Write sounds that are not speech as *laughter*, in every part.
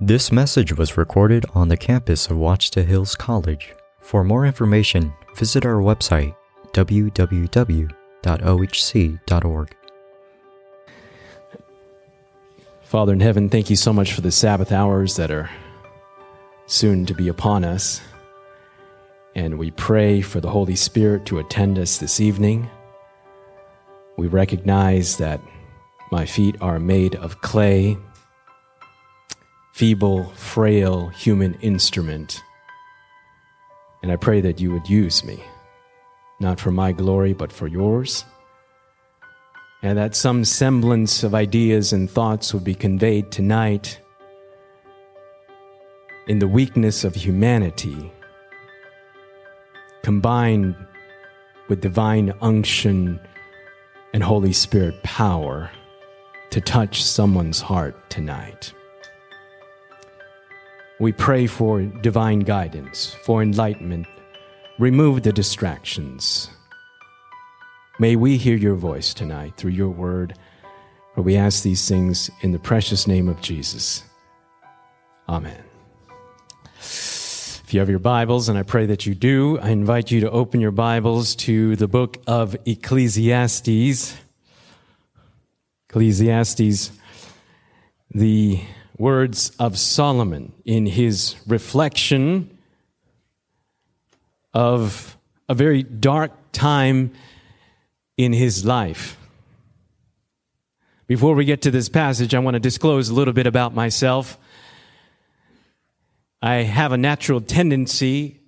This message was recorded on the campus of Ouachita Hills College. For more information, visit our website www.ohc.org. Father in heaven, thank you so much for the Sabbath hours that are soon to be upon us. And we pray for the Holy Spirit to attend us this evening. We recognize that my feet are made of clay, feeble, frail human instrument. And I pray that you would use me, not for my glory, but for yours. And that some semblance of ideas and thoughts would be conveyed tonight in the weakness of humanity, combined with divine unction and Holy Spirit power to touch someone's heart tonight. We pray for divine guidance, for enlightenment. Remove the distractions. May we hear your voice tonight through your word, for we ask these things in the precious name of Jesus. Amen. If you have your Bibles, and I pray that you do, I invite you to open your Bibles to the book of Ecclesiastes. Ecclesiastes, the words of Solomon in his reflection of a very dark time in his life. Before we get to this passage, I want to disclose a little bit about myself. I have a natural tendency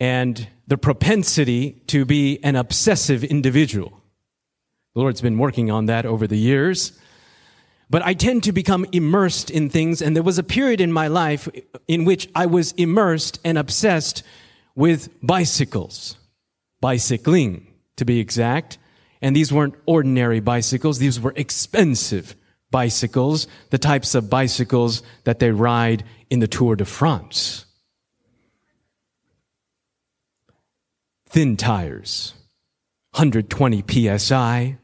and the propensity to be an obsessive individual. The Lord's been working on that over the years. But I tend to become immersed in things, and there was a period in my life in which I was immersed and obsessed with bicycles, bicycling to be exact. And these weren't ordinary bicycles, these were expensive bicycles, the types of bicycles that they ride in the Tour de France. Thin tires, 120 psi.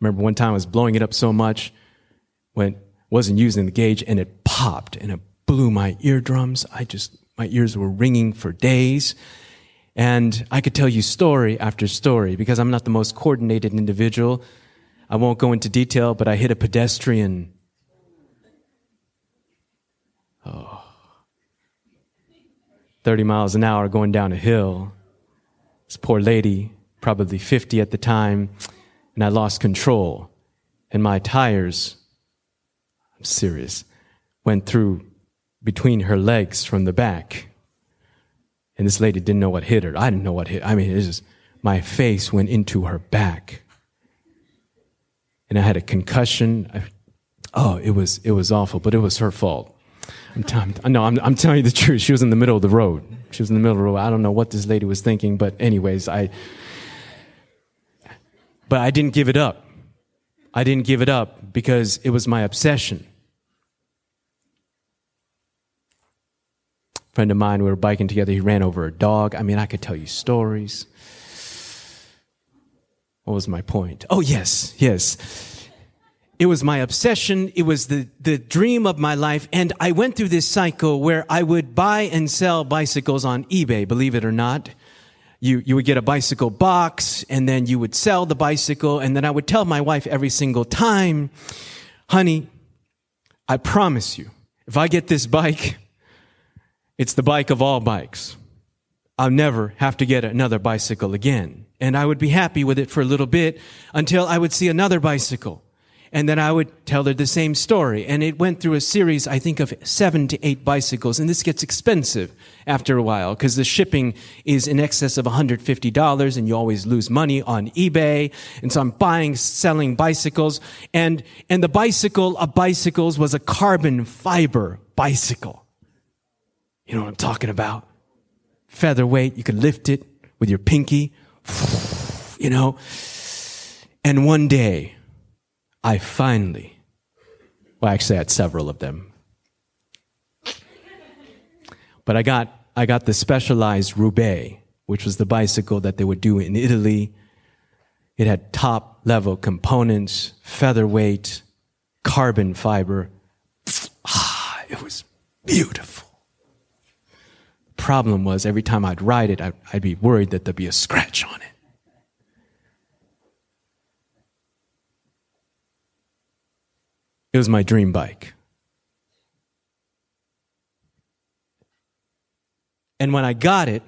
Remember one time I was blowing it up so much when wasn't using the gauge and it popped and it blew my eardrums. I just my ears were ringing for days. And I could tell you story after story because I'm not the most coordinated individual. I won't go into detail, but I hit a pedestrian. Oh. 30 miles an hour going down a hill. This poor lady, probably 50 at the time, and I lost control. And my tires, I'm serious, went through between her legs from the back. And this lady didn't know what hit her. I didn't know what hit. I mean, it just, my face went into her back and I had a concussion. I, oh, it was it was awful, but it was her fault. I'm no, I'm, I'm telling you the truth. She was in the middle of the road. She was in the middle of the road. I don't know what this lady was thinking, but anyways, I. But I didn't give it up. I didn't give it up because it was my obsession. A friend of mine, we were biking together. He ran over a dog. I mean, I could tell you stories. What was my point? Oh, yes, yes. It was my obsession. It was the, the dream of my life. And I went through this cycle where I would buy and sell bicycles on eBay, believe it or not. You, you would get a bicycle box and then you would sell the bicycle. And then I would tell my wife every single time, honey, I promise you, if I get this bike, it's the bike of all bikes. I'll never have to get another bicycle again. And I would be happy with it for a little bit until I would see another bicycle. And then I would tell her the same story. And it went through a series, I think, of seven to eight bicycles. And this gets expensive after a while because the shipping is in excess of $150 and you always lose money on eBay. And so I'm buying, selling bicycles. And, and the bicycle of bicycles was a carbon fiber bicycle. You know what I'm talking about? Featherweight. You could lift it with your pinky you know. And one day, I finally, well, actually, I had several of them. But I got, I got the specialized Roubaix, which was the bicycle that they would do in Italy. It had top level components, featherweight, carbon fiber. Ah, it was beautiful. Problem was, every time I'd ride it, I'd, I'd be worried that there'd be a scratch on it. It was my dream bike. And when I got it,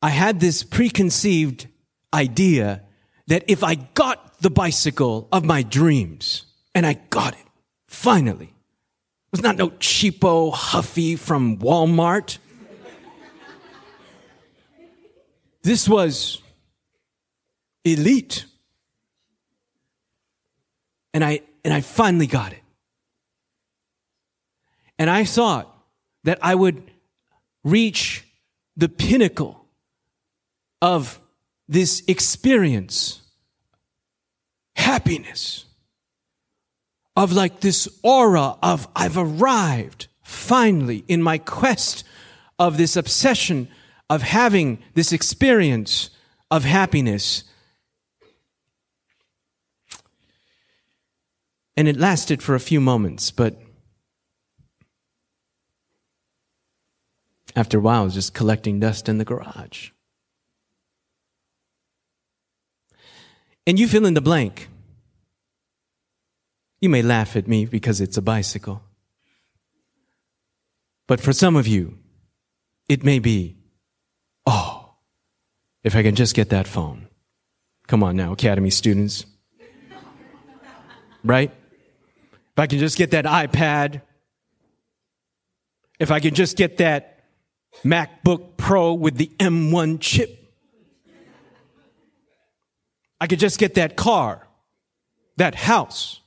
I had this preconceived idea that if I got the bicycle of my dreams, and I got it, finally, it was not no cheapo Huffy from Walmart. this was elite. And I, and I finally got it. And I thought that I would reach the pinnacle of this experience, happiness, of like this aura of I've arrived finally in my quest of this obsession of having this experience of happiness. And it lasted for a few moments, but After a while, I was just collecting dust in the garage. And you fill in the blank. You may laugh at me because it's a bicycle. But for some of you, it may be, oh, if I can just get that phone. Come on now, Academy students. Right? If I can just get that iPad, if I can just get that MacBook Pro with the M1 chip. I could just get that car, that house,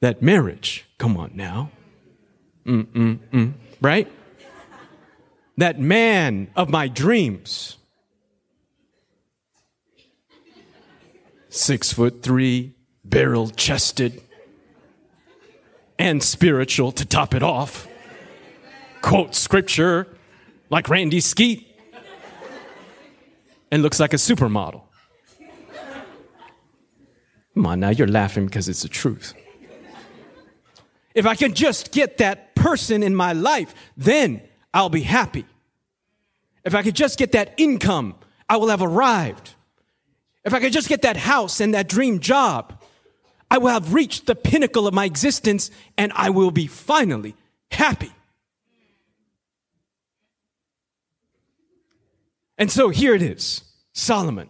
that marriage. Come on now. Mm-mm-mm. Right? That man of my dreams. Six foot three, barrel chested, and spiritual to top it off quote scripture like Randy Skeete and looks like a supermodel. Come on now, you're laughing because it's the truth. If I can just get that person in my life, then I'll be happy. If I could just get that income, I will have arrived. If I could just get that house and that dream job, I will have reached the pinnacle of my existence and I will be finally happy. And so here it is Solomon,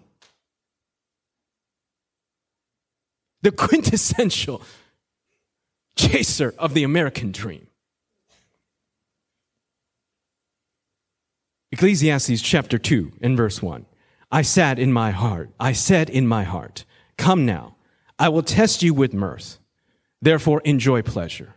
the quintessential chaser of the American dream. Ecclesiastes chapter 2 and verse 1. I sat in my heart, I said in my heart, Come now, I will test you with mirth. Therefore, enjoy pleasure.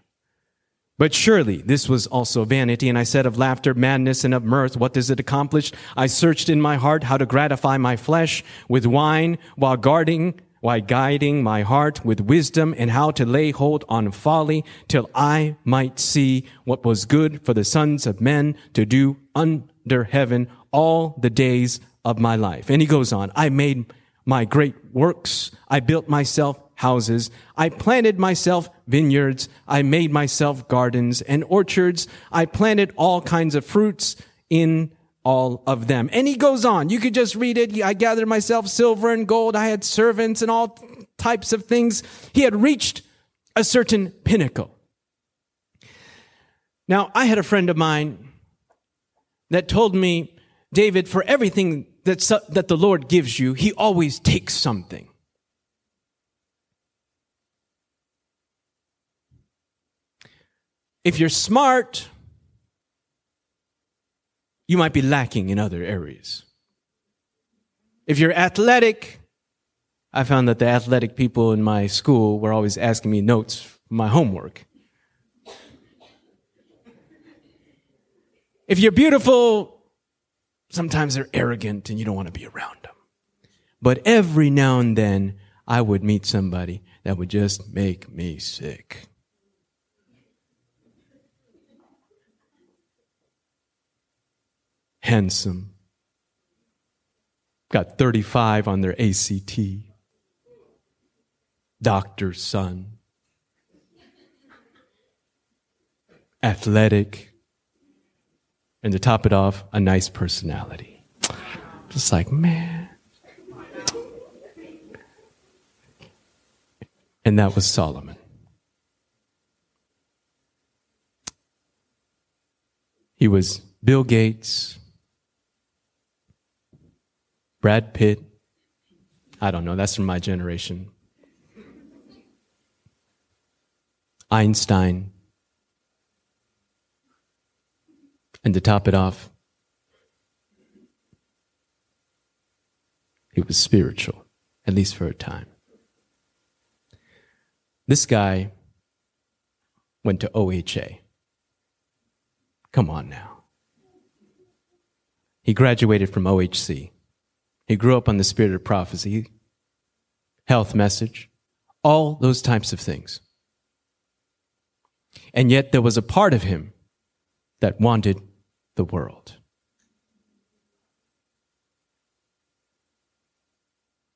But surely this was also vanity. And I said of laughter, madness, and of mirth, what does it accomplish? I searched in my heart how to gratify my flesh with wine while guarding, while guiding my heart with wisdom and how to lay hold on folly till I might see what was good for the sons of men to do under heaven all the days of my life. And he goes on, I made my great works. I built myself houses. I planted myself vineyards. I made myself gardens and orchards. I planted all kinds of fruits in all of them. And he goes on. You could just read it. I gathered myself silver and gold. I had servants and all types of things. He had reached a certain pinnacle. Now, I had a friend of mine that told me, David, for everything that, that the Lord gives you, he always takes something. If you're smart, you might be lacking in other areas. If you're athletic, I found that the athletic people in my school were always asking me notes for my homework. If you're beautiful, sometimes they're arrogant and you don't want to be around them. But every now and then, I would meet somebody that would just make me sick. Handsome. Got 35 on their ACT. Doctor's son. Athletic and to top it off, a nice personality. Just like, man. And that was Solomon. He was Bill Gates, Brad Pitt. I don't know, that's from my generation. Einstein. And to top it off, it was spiritual, at least for a time. This guy went to OHA. Come on now. He graduated from OHC. He grew up on the spirit of prophecy, health message, all those types of things. And yet there was a part of him that wanted the world.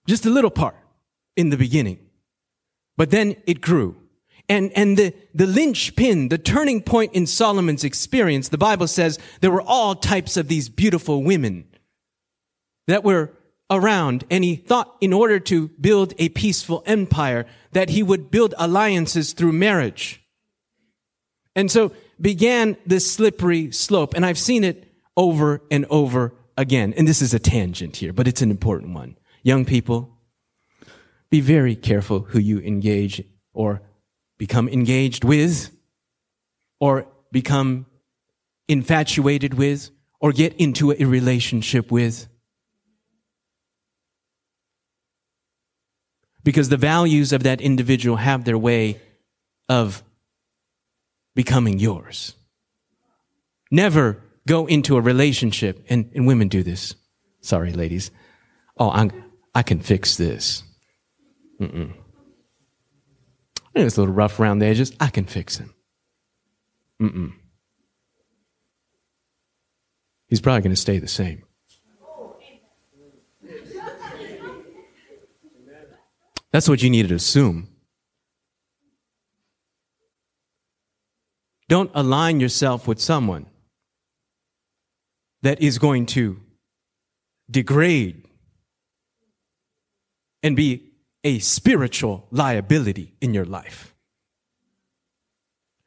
Just a little part in the beginning. But then it grew. And, and the, the linchpin, the turning point in Solomon's experience, the Bible says there were all types of these beautiful women that were around. And he thought in order to build a peaceful empire that he would build alliances through marriage. And so began this slippery slope. And I've seen it over and over again. And this is a tangent here, but it's an important one. Young people, be very careful who you engage or become engaged with or become infatuated with or get into a relationship with. Because the values of that individual have their way of becoming yours. Never go into a relationship, and, and women do this. Sorry, ladies. Oh, I'm, I can fix this. Mm-mm. It's a little rough around the edges. I can fix him. Mm-mm. He's probably going to stay the same. That's what you need to assume. Don't align yourself with someone that is going to degrade and be a spiritual liability in your life.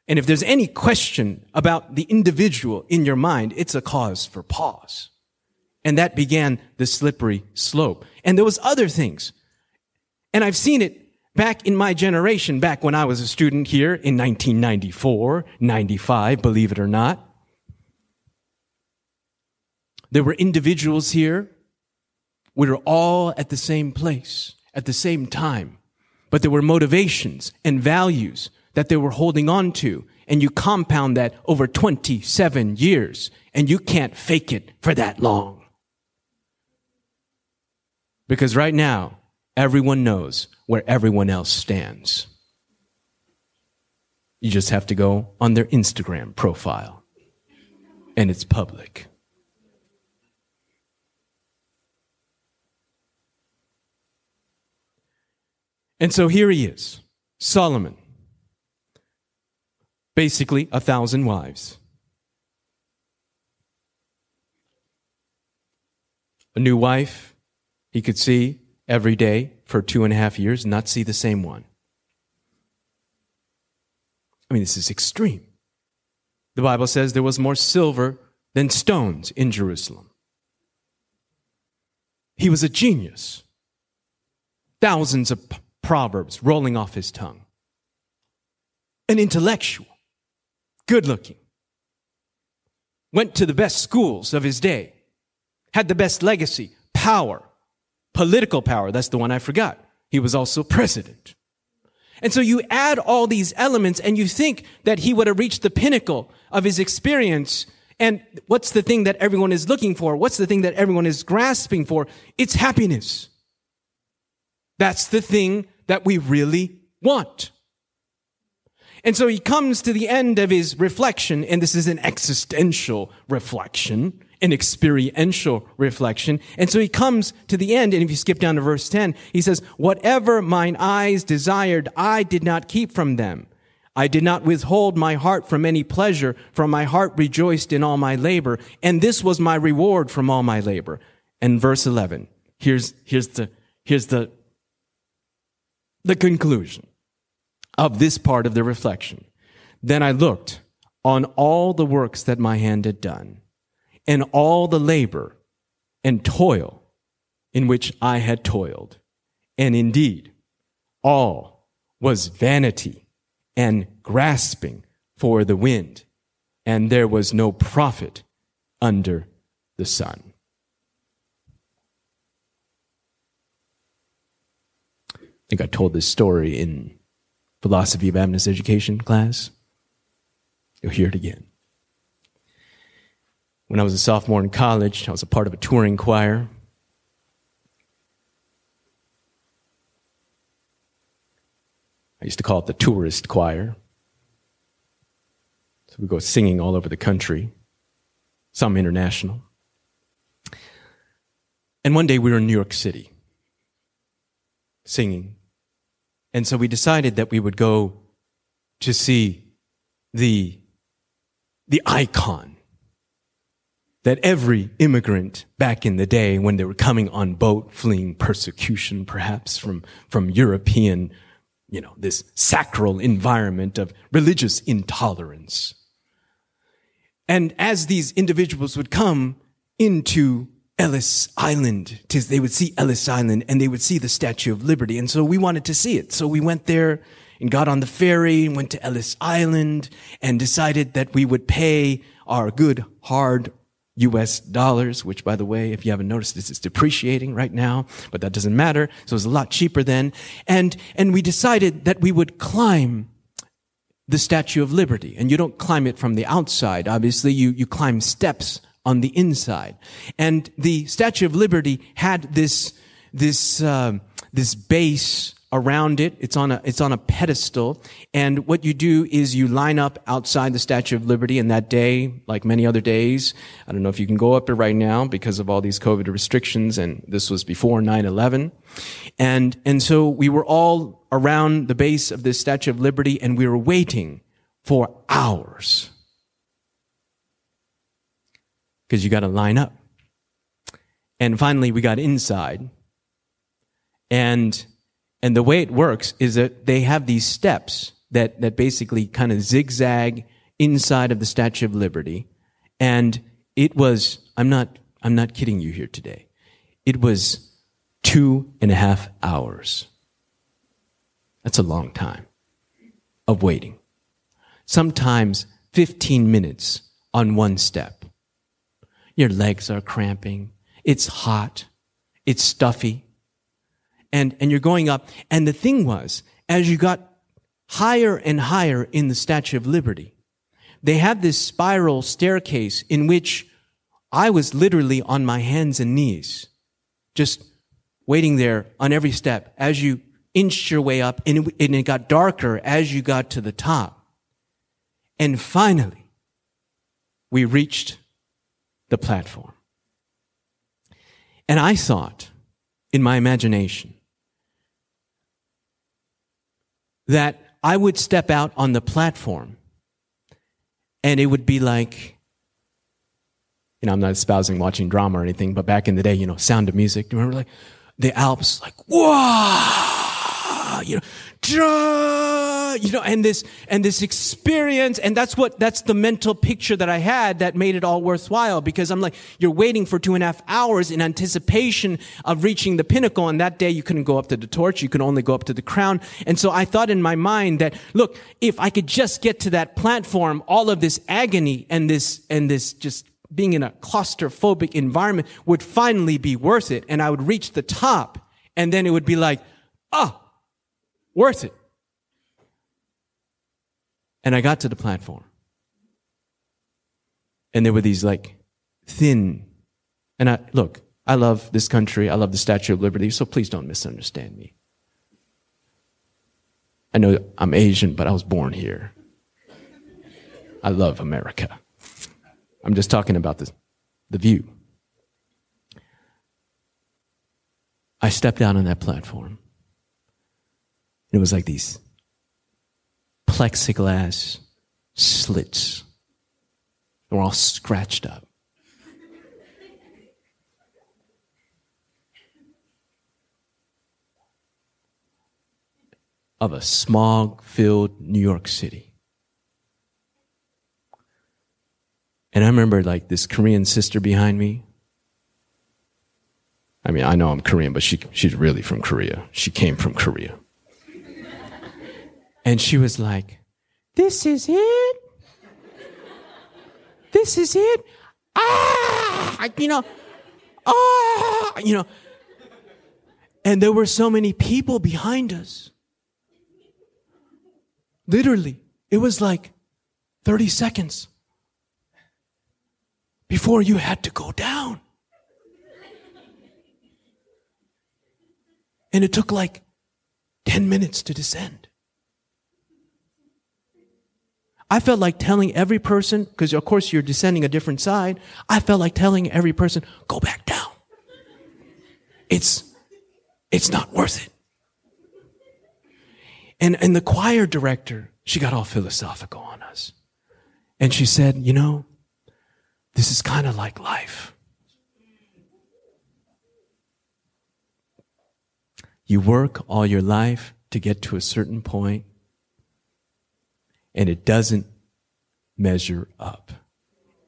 And if there's any question about the individual in your mind, it's a cause for pause. And that began the slippery slope. And there was other things. And I've seen it back in my generation, back when I was a student here in 1994, 95, believe it or not. There were individuals here. We were all at the same place at the same time. But there were motivations and values that they were holding on to. And you compound that over 27 years and you can't fake it for that long. Because right now, everyone knows where everyone else stands. You just have to go on their Instagram profile and it's public. And so here he is, Solomon. Basically, a thousand wives. A new wife he could see every day for two and a half years not see the same one. I mean, this is extreme. The Bible says there was more silver than stones in Jerusalem. He was a genius. Thousands of Proverbs rolling off his tongue. An intellectual, good looking, went to the best schools of his day, had the best legacy, power, political power. That's the one I forgot. He was also *laughs* president. And so you add all these elements and you think that he would have reached the pinnacle of his experience. And what's the thing that everyone is looking for? What's the thing that everyone is grasping for? It's happiness. That's the thing that we really want. And so he comes to the end of his reflection, and this is an existential reflection, an experiential reflection. And so he comes to the end, and if you skip down to verse 10, he says, Whatever mine eyes desired, I did not keep from them. I did not withhold my heart from any pleasure, for my heart rejoiced in all my labor, and this was my reward from all my labor. And verse 11, here's, here's the, here's the, the conclusion of this part of the reflection. Then I looked on all the works that my hand had done, and all the labor and toil in which I had toiled. And indeed, all was vanity and grasping for the wind, and there was no profit under the sun. I think I told this story in Philosophy of Adventist Education class. You'll hear it again. When I was a sophomore in college, I was a part of a touring choir. I used to call it the tourist choir. So we go singing all over the country, some international. And one day we were in New York City singing. And so we decided that we would go to see the, the icon that every immigrant back in the day when they were coming on boat fleeing persecution perhaps from, from European you know, this sacral environment of religious intolerance. And as these individuals would come into Ellis Island, tis they would see Ellis Island and they would see the Statue of Liberty. And so we wanted to see it. So we went there and got on the ferry, and went to Ellis Island and decided that we would pay our good hard US dollars, which by the way, if you haven't noticed this, is depreciating right now, but that doesn't matter. So it was a lot cheaper then. And, and we decided that we would climb the Statue of Liberty. And you don't climb it from the outside. Obviously, you, you climb steps on the inside. And the Statue of Liberty had this, this, uh, this base around it. It's on a, it's on a pedestal. And what you do is you line up outside the Statue of Liberty and that day, like many other days. I don't know if you can go up it right now because of all these COVID restrictions. And this was before 9-11. And, and so we were all around the base of this Statue of Liberty and we were waiting for hours. Because you got to line up. And finally, we got inside. And and the way it works is that they have these steps that, that basically kind of zigzag inside of the Statue of Liberty. And it was, I'm not, I'm not kidding you here today. It was two and a half hours. That's a long time of waiting. Sometimes 15 minutes on one step. Your legs are cramping. It's hot. It's stuffy and, and you're going up. And the thing was, as you got higher and higher in the Statue of Liberty, they have this spiral staircase in which I was literally on my hands and knees, just waiting there on every step as you inched your way up and it, and it got darker as you got to the top. And finally, we reached the platform. And I thought in my imagination that I would step out on the platform and it would be like, you know, I'm not espousing watching drama or anything, but back in the day, you know, sound of music. Do you remember like the Alps, like, whoa, you know, you know, and this, and this experience. And that's what, that's the mental picture that I had that made it all worthwhile because I'm like, you're waiting for two and a half hours in anticipation of reaching the pinnacle. And that day you couldn't go up to the torch. You could only go up to the crown. And so I thought in my mind that, look, if I could just get to that platform, all of this agony and this, and this just being in a claustrophobic environment would finally be worth it. And I would reach the top and then it would be like, oh, worth it. And I got to the platform. And there were these like thin, and I, look, I love this country. I love the Statue of Liberty. So please don't misunderstand me. I know I'm Asian, but I was born here. I love America. I'm just talking about the, the view. I stepped out on that platform. It was like these plexiglass slits. They were all scratched up. Of a smog filled New York City. And I remember like this Korean sister behind me. I mean, I know I'm Korean, but she, she's really from Korea. She came from Korea. And she was like, This is it? This is it? Ah! You know, ah! You know. And there were so many people behind us. Literally, it was like 30 seconds before you had to go down. And it took like 10 minutes to descend. I felt like telling every person, because of course you're descending a different side, I felt like telling every person, go back down. It's, it's not worth it. And, and the choir director, she got all philosophical on us. And she said, you know, this is kind of like life. You work all your life to get to a certain point, and it doesn't measure up.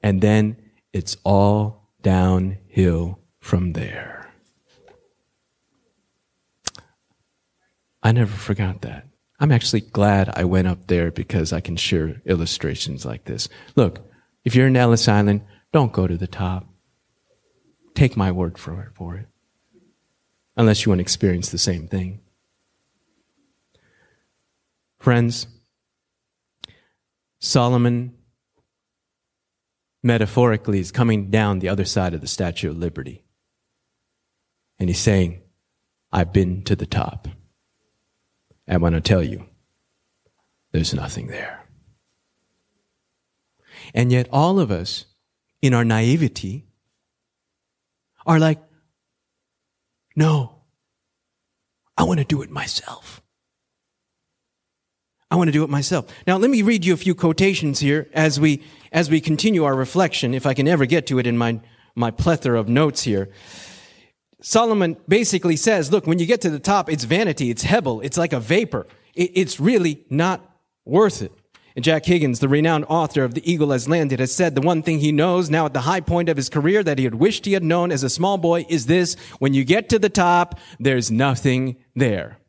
And then it's all downhill from there. I never forgot that. I'm actually glad I went up there because I can share illustrations like this. Look, if you're in Ellis Island, don't go to the top. Take my word for it. Unless you want to experience the same thing. Friends, Solomon metaphorically is coming down the other side of the Statue of Liberty. And he's saying, I've been to the top. And when I tell you, there's nothing there. And yet, all of us in our naivety are like, no, I want to do it myself. I want to do it myself. Now, let me read you a few quotations here as we, as we continue our reflection, if I can ever get to it in my, my plethora of notes here. Solomon basically says, look, when you get to the top, it's vanity, it's hebel, it's like a vapor. It, it's really not worth it. And Jack Higgins, the renowned author of The Eagle Has Landed, has said the one thing he knows now at the high point of his career that he had wished he had known as a small boy is this. When you get to the top, there's nothing there.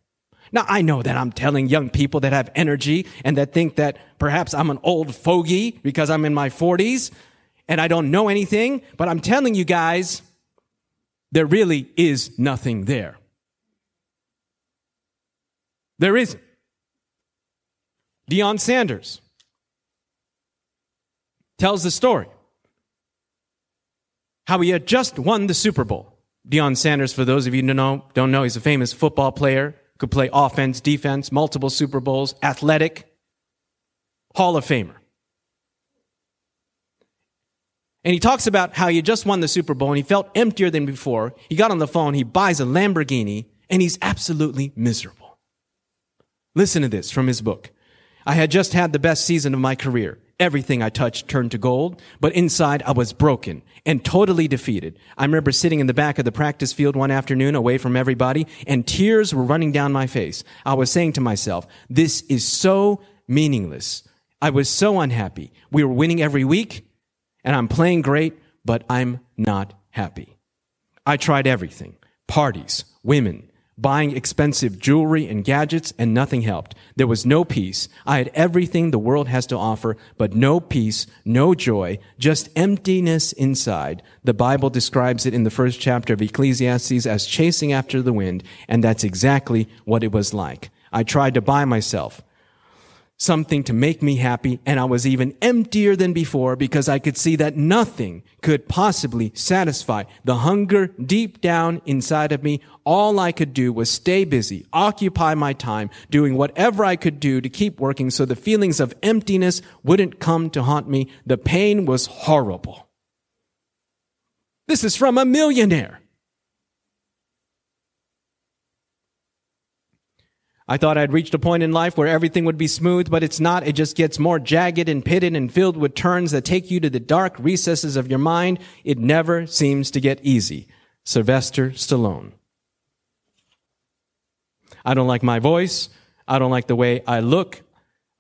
Now, I know that I'm telling young people that have energy and that think that perhaps I'm an old fogey because I'm in my 40s and I don't know anything, but I'm telling you guys, there really is nothing there. There isn't. Deion Sanders tells the story how he had just won the Super Bowl. Deion Sanders, for those of you who know, don't know, he's a famous football player, could play offense, defense, multiple Super Bowls, athletic, Hall of Famer. And he talks about how he just won the Super Bowl and he felt emptier than before. He got on the phone, he buys a Lamborghini, and he's absolutely miserable. Listen to this from his book. I had just had the best season of my career. Everything I touched turned to gold, but inside I was broken and totally defeated. I remember sitting in the back of the practice field one afternoon away from everybody and tears were running down my face. I was saying to myself, this is so meaningless. I was so unhappy. We were winning every week and I'm playing great, but I'm not happy. I tried everything. Parties, women, buying expensive jewelry and gadgets, and nothing helped. There was no peace. I had everything the world has to offer, but no peace, no joy, just emptiness inside. The Bible describes it in the first chapter of Ecclesiastes as chasing after the wind, and that's exactly what it was like. I tried to buy myself something to make me happy, and I was even emptier than before because I could see that nothing could possibly satisfy the hunger deep down inside of me. All I could do was stay busy, occupy my time, doing whatever I could do to keep working so the feelings of emptiness wouldn't come to haunt me. The pain was horrible. This is from a millionaire. I thought I'd reached a point in life where everything would be smooth, but it's not. It just gets more jagged and pitted and filled with turns that take you to the dark recesses of your mind. It never seems to get easy. Sylvester Stallone. I don't like my voice. I don't like the way I look.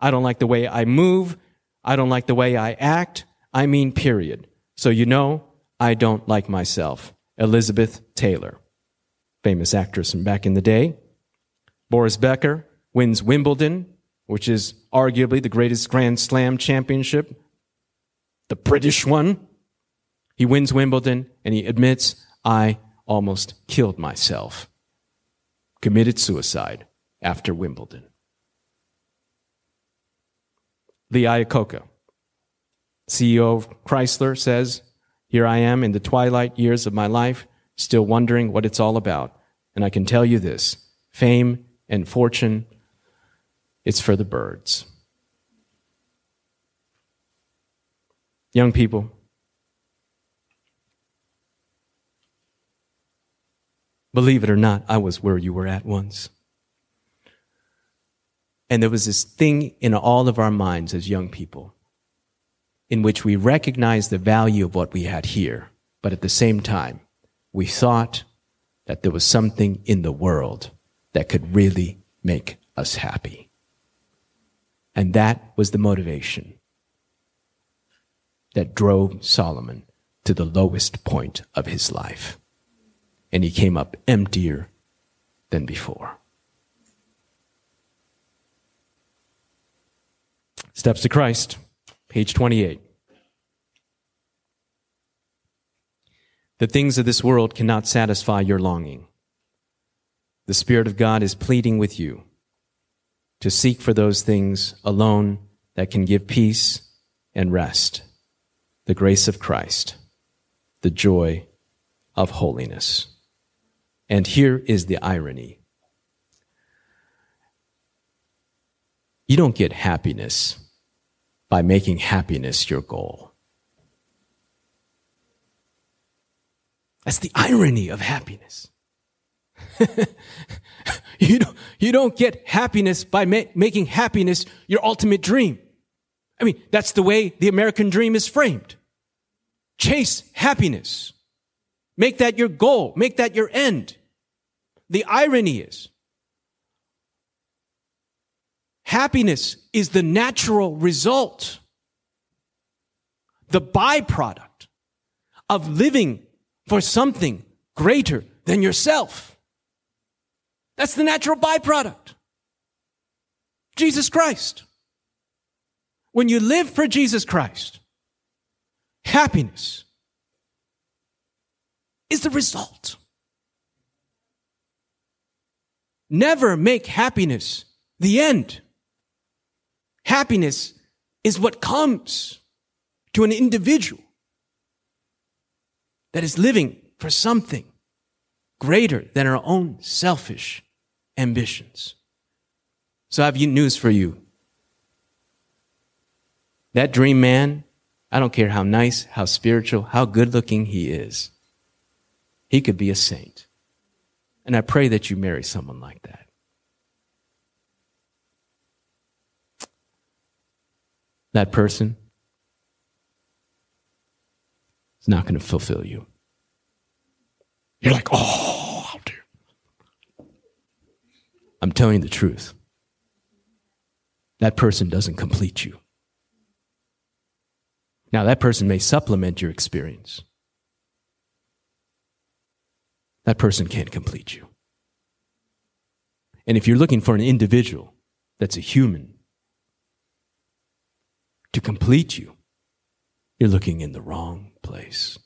I don't like the way I move. I don't like the way I act. I mean, period. So you know, I don't like myself. Elizabeth Taylor, famous actress from back in the day. Boris Becker wins Wimbledon, which is arguably the greatest Grand Slam championship, the British one. He wins Wimbledon and he admits, I almost killed myself, committed suicide after Wimbledon. Lee Iacocca, CEO of Chrysler, says, Here I am in the twilight years of my life, still wondering what it's all about. And I can tell you this fame and fortune, it's for the birds. Young people, believe it or not, I was where you were at once. And there was this thing in all of our minds as young people in which we recognized the value of what we had here, but at the same time, we thought that there was something in the world that could really make us happy. And that was the motivation that drove Solomon to the lowest point of his life. And he came up emptier than before. Steps to Christ, page 28. The things of this world cannot satisfy your longing. The Spirit of God is pleading with you to seek for those things alone that can give peace and rest, the grace of Christ, the joy of holiness. And here is the irony. You don't get happiness by making happiness your goal. That's the irony of happiness. *laughs* you, don't, you don't get happiness by ma- making happiness your ultimate dream. I mean, that's the way the American dream is framed. Chase happiness. Make that your goal. Make that your end. The irony is, happiness is the natural result, the byproduct of living for something greater than yourself. That's the natural byproduct. Jesus Christ. When you live for Jesus Christ, happiness is the result. Never make happiness the end. Happiness is what comes to an individual that is living for something greater than our own selfish ambitions. So I have news for you. That dream man, I don't care how nice, how spiritual, how good looking he is, he could be a saint. And I pray that you marry someone like that. That person is not going to fulfill you. You're like, oh, I'll do. I'm telling you the truth. That person doesn't complete you. Now, that person may supplement your experience. That person can't complete you. And if you're looking for an individual that's a human to complete you, you're looking in the wrong place.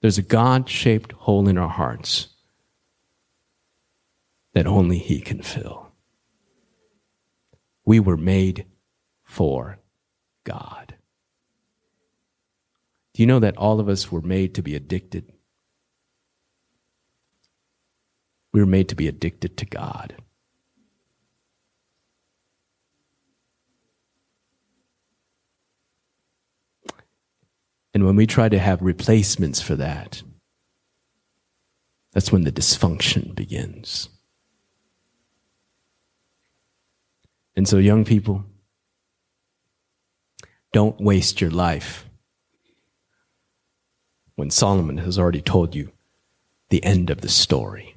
There's a God shaped hole in our hearts that only He can fill. We were made for God. Do you know that all of us were made to be addicted? We were made to be addicted to God. And when we try to have replacements for that, That's when the dysfunction begins. And so, young people, don't waste your life when Solomon has already told you the end of the story.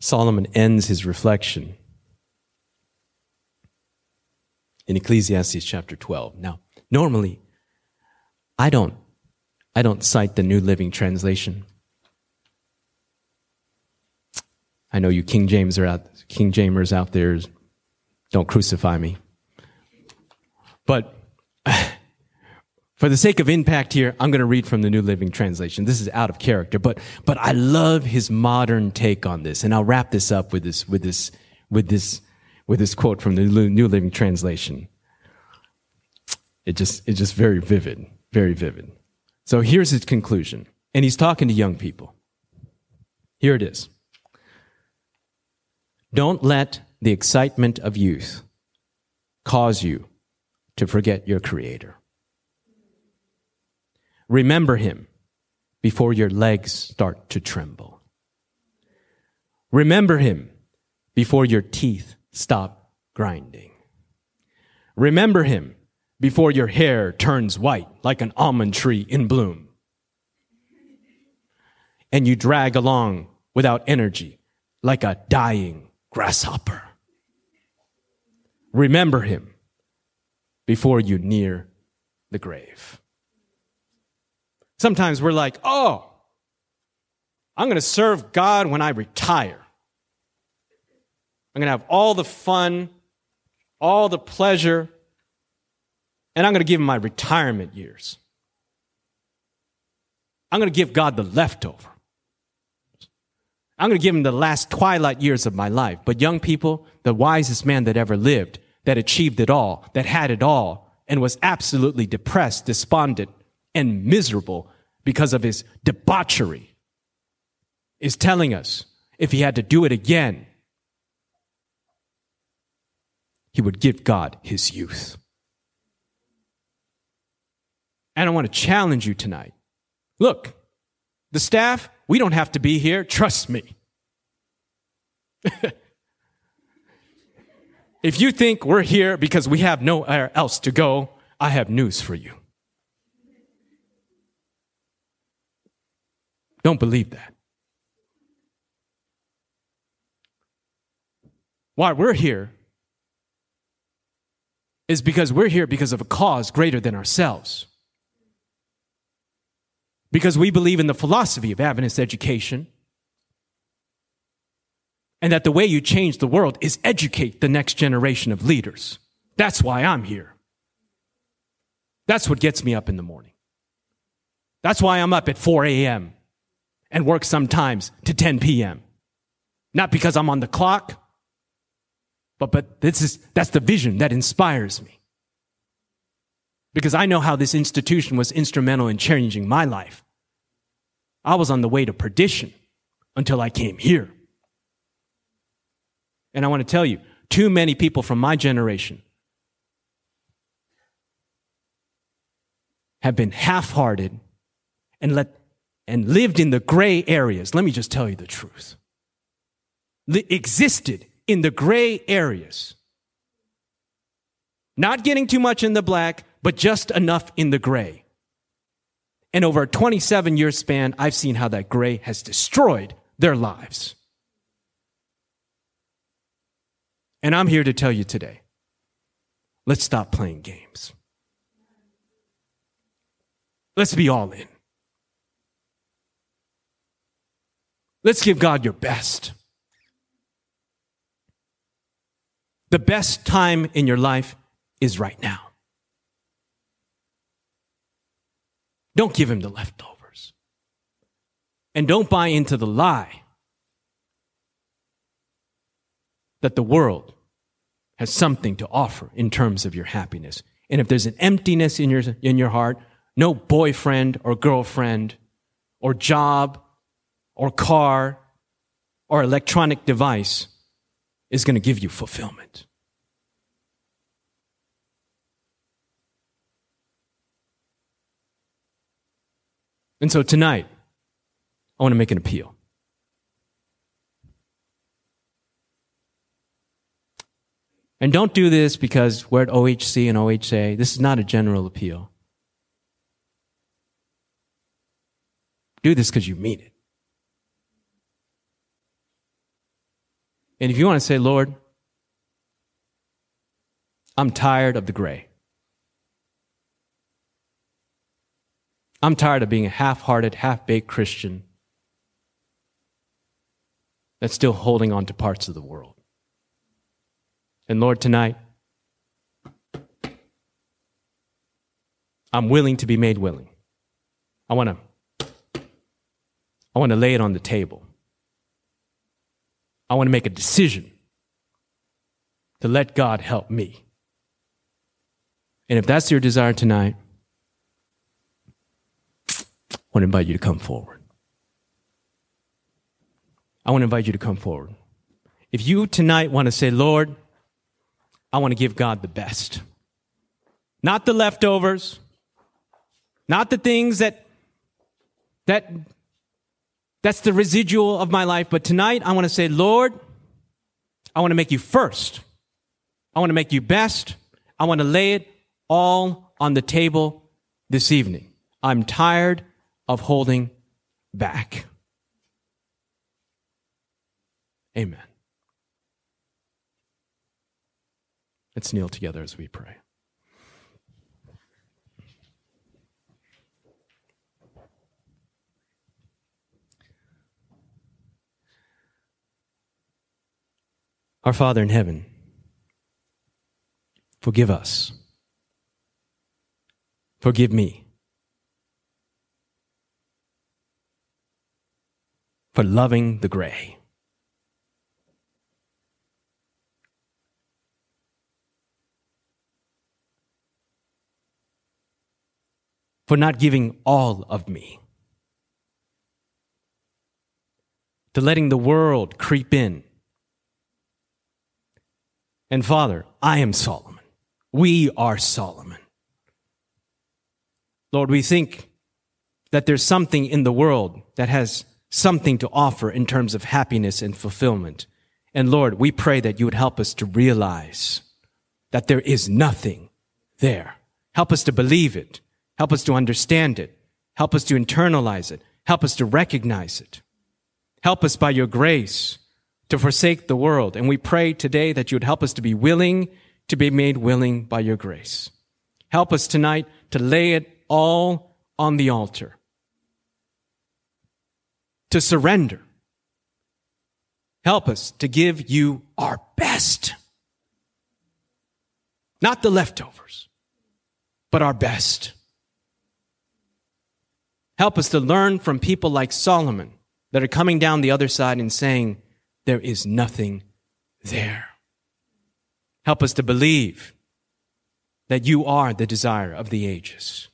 Solomon ends his reflection in Ecclesiastes chapter 12. Now, normally, I don't, I don't cite the New Living Translation. I know you King James are out, King Jamers out there. Don't crucify me. But *laughs* for the sake of impact here, I'm going to read from the New Living Translation. This is out of character, but but I love his modern take on this, and I'll wrap this up with this with this with this with this quote from the New Living Translation. It just it's just very vivid, very vivid. So here's his conclusion, and he's talking to young people. Here it is. Don't let the excitement of youth cause you to forget your Creator. Remember Him before your legs start to tremble. Remember Him before your teeth stop grinding. Remember Him before your hair turns white like an almond tree in bloom. And you drag along without energy like a dying grasshopper. Remember him before you near the grave. Sometimes we're like, oh, I'm going to serve God when I retire. I'm going to have all the fun, all the pleasure, and I'm going to give him my retirement years. I'm going to give God the leftover. I'm going to give him the last twilight years of my life. But young people, the wisest man that ever lived, that achieved it all, that had it all, and was absolutely depressed, despondent, and miserable because of his debauchery, is telling us if he had to do it again, he would give God his youth. And I want to challenge you tonight. Look, the staff, we don't have to be here. Trust me. *laughs* if you think we're here because we have nowhere else to go, I have news for you. Don't believe that. Why we're here is because we're here because of a cause greater than ourselves because we believe in the philosophy of Adventist education and that the way you change the world is educate the next generation of leaders. That's why I'm here. That's what gets me up in the morning. That's why I'm up at 4 a.m. and work sometimes to 10 p.m. Not because I'm on the clock, but, but this is, that's the vision that inspires me because I know how this institution was instrumental in changing my life. I was on the way to perdition until I came here. And I want to tell you, too many people from my generation have been half-hearted and let and lived in the gray areas. Let me just tell you the truth. existed in the gray areas. Not getting too much in the black, but just enough in the gray. And over a 27 year span, I've seen how that gray has destroyed their lives. And I'm here to tell you today let's stop playing games. Let's be all in. Let's give God your best. The best time in your life is right now. Don't give him the leftovers. And don't buy into the lie that the world has something to offer in terms of your happiness. And if there's an emptiness in your, in your heart, no boyfriend or girlfriend or job or car or electronic device is going to give you fulfillment. And so tonight, I want to make an appeal. And don't do this because we're at OHC and OHA. This is not a general appeal. Do this because you mean it. And if you want to say, Lord, I'm tired of the gray. I'm tired of being a half hearted, half baked Christian that's still holding on to parts of the world. And Lord, tonight, I'm willing to be made willing. I want to I want to lay it on the table. I want to make a decision to let God help me. And if that's your desire tonight, I want to invite you to come forward. I want to invite you to come forward. If you tonight want to say, Lord, I want to give God the best, not the leftovers, not the things that, that, that's the residual of my life, but tonight I want to say, Lord, I want to make you first. I want to make you best. I want to lay it all on the table this evening. I'm tired of holding back. Amen. Let's kneel together as we pray. Our Father in heaven, forgive us. Forgive me for loving the gray. For not giving all of me. To letting the world creep in and Father, I am Solomon. We are Solomon. Lord, we think that there's something in the world that has something to offer in terms of happiness and fulfillment. And Lord, we pray that you would help us to realize that there is nothing there. Help us to believe it. Help us to understand it. Help us to internalize it. Help us to recognize it. Help us by your grace to forsake the world. And we pray today that you would help us to be willing to be made willing by your grace. Help us tonight to lay it all on the altar, to surrender. Help us to give you our best. Not the leftovers, but our best. Help us to learn from people like Solomon that are coming down the other side and saying, there is nothing there. Help us to believe that you are the desire of the ages.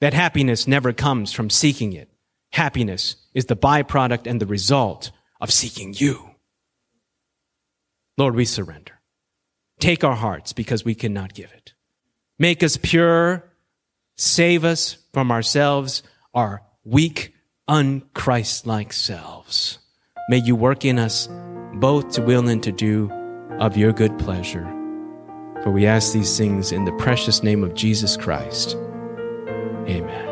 That happiness never comes from seeking it. Happiness is the byproduct and the result of seeking you. Lord, we surrender. Take our hearts because we cannot give it. Make us pure. Save us from ourselves, our weak, unchrist-like selves. May you work in us both to will and to do of your good pleasure. For we ask these things in the precious name of Jesus Christ. Amen.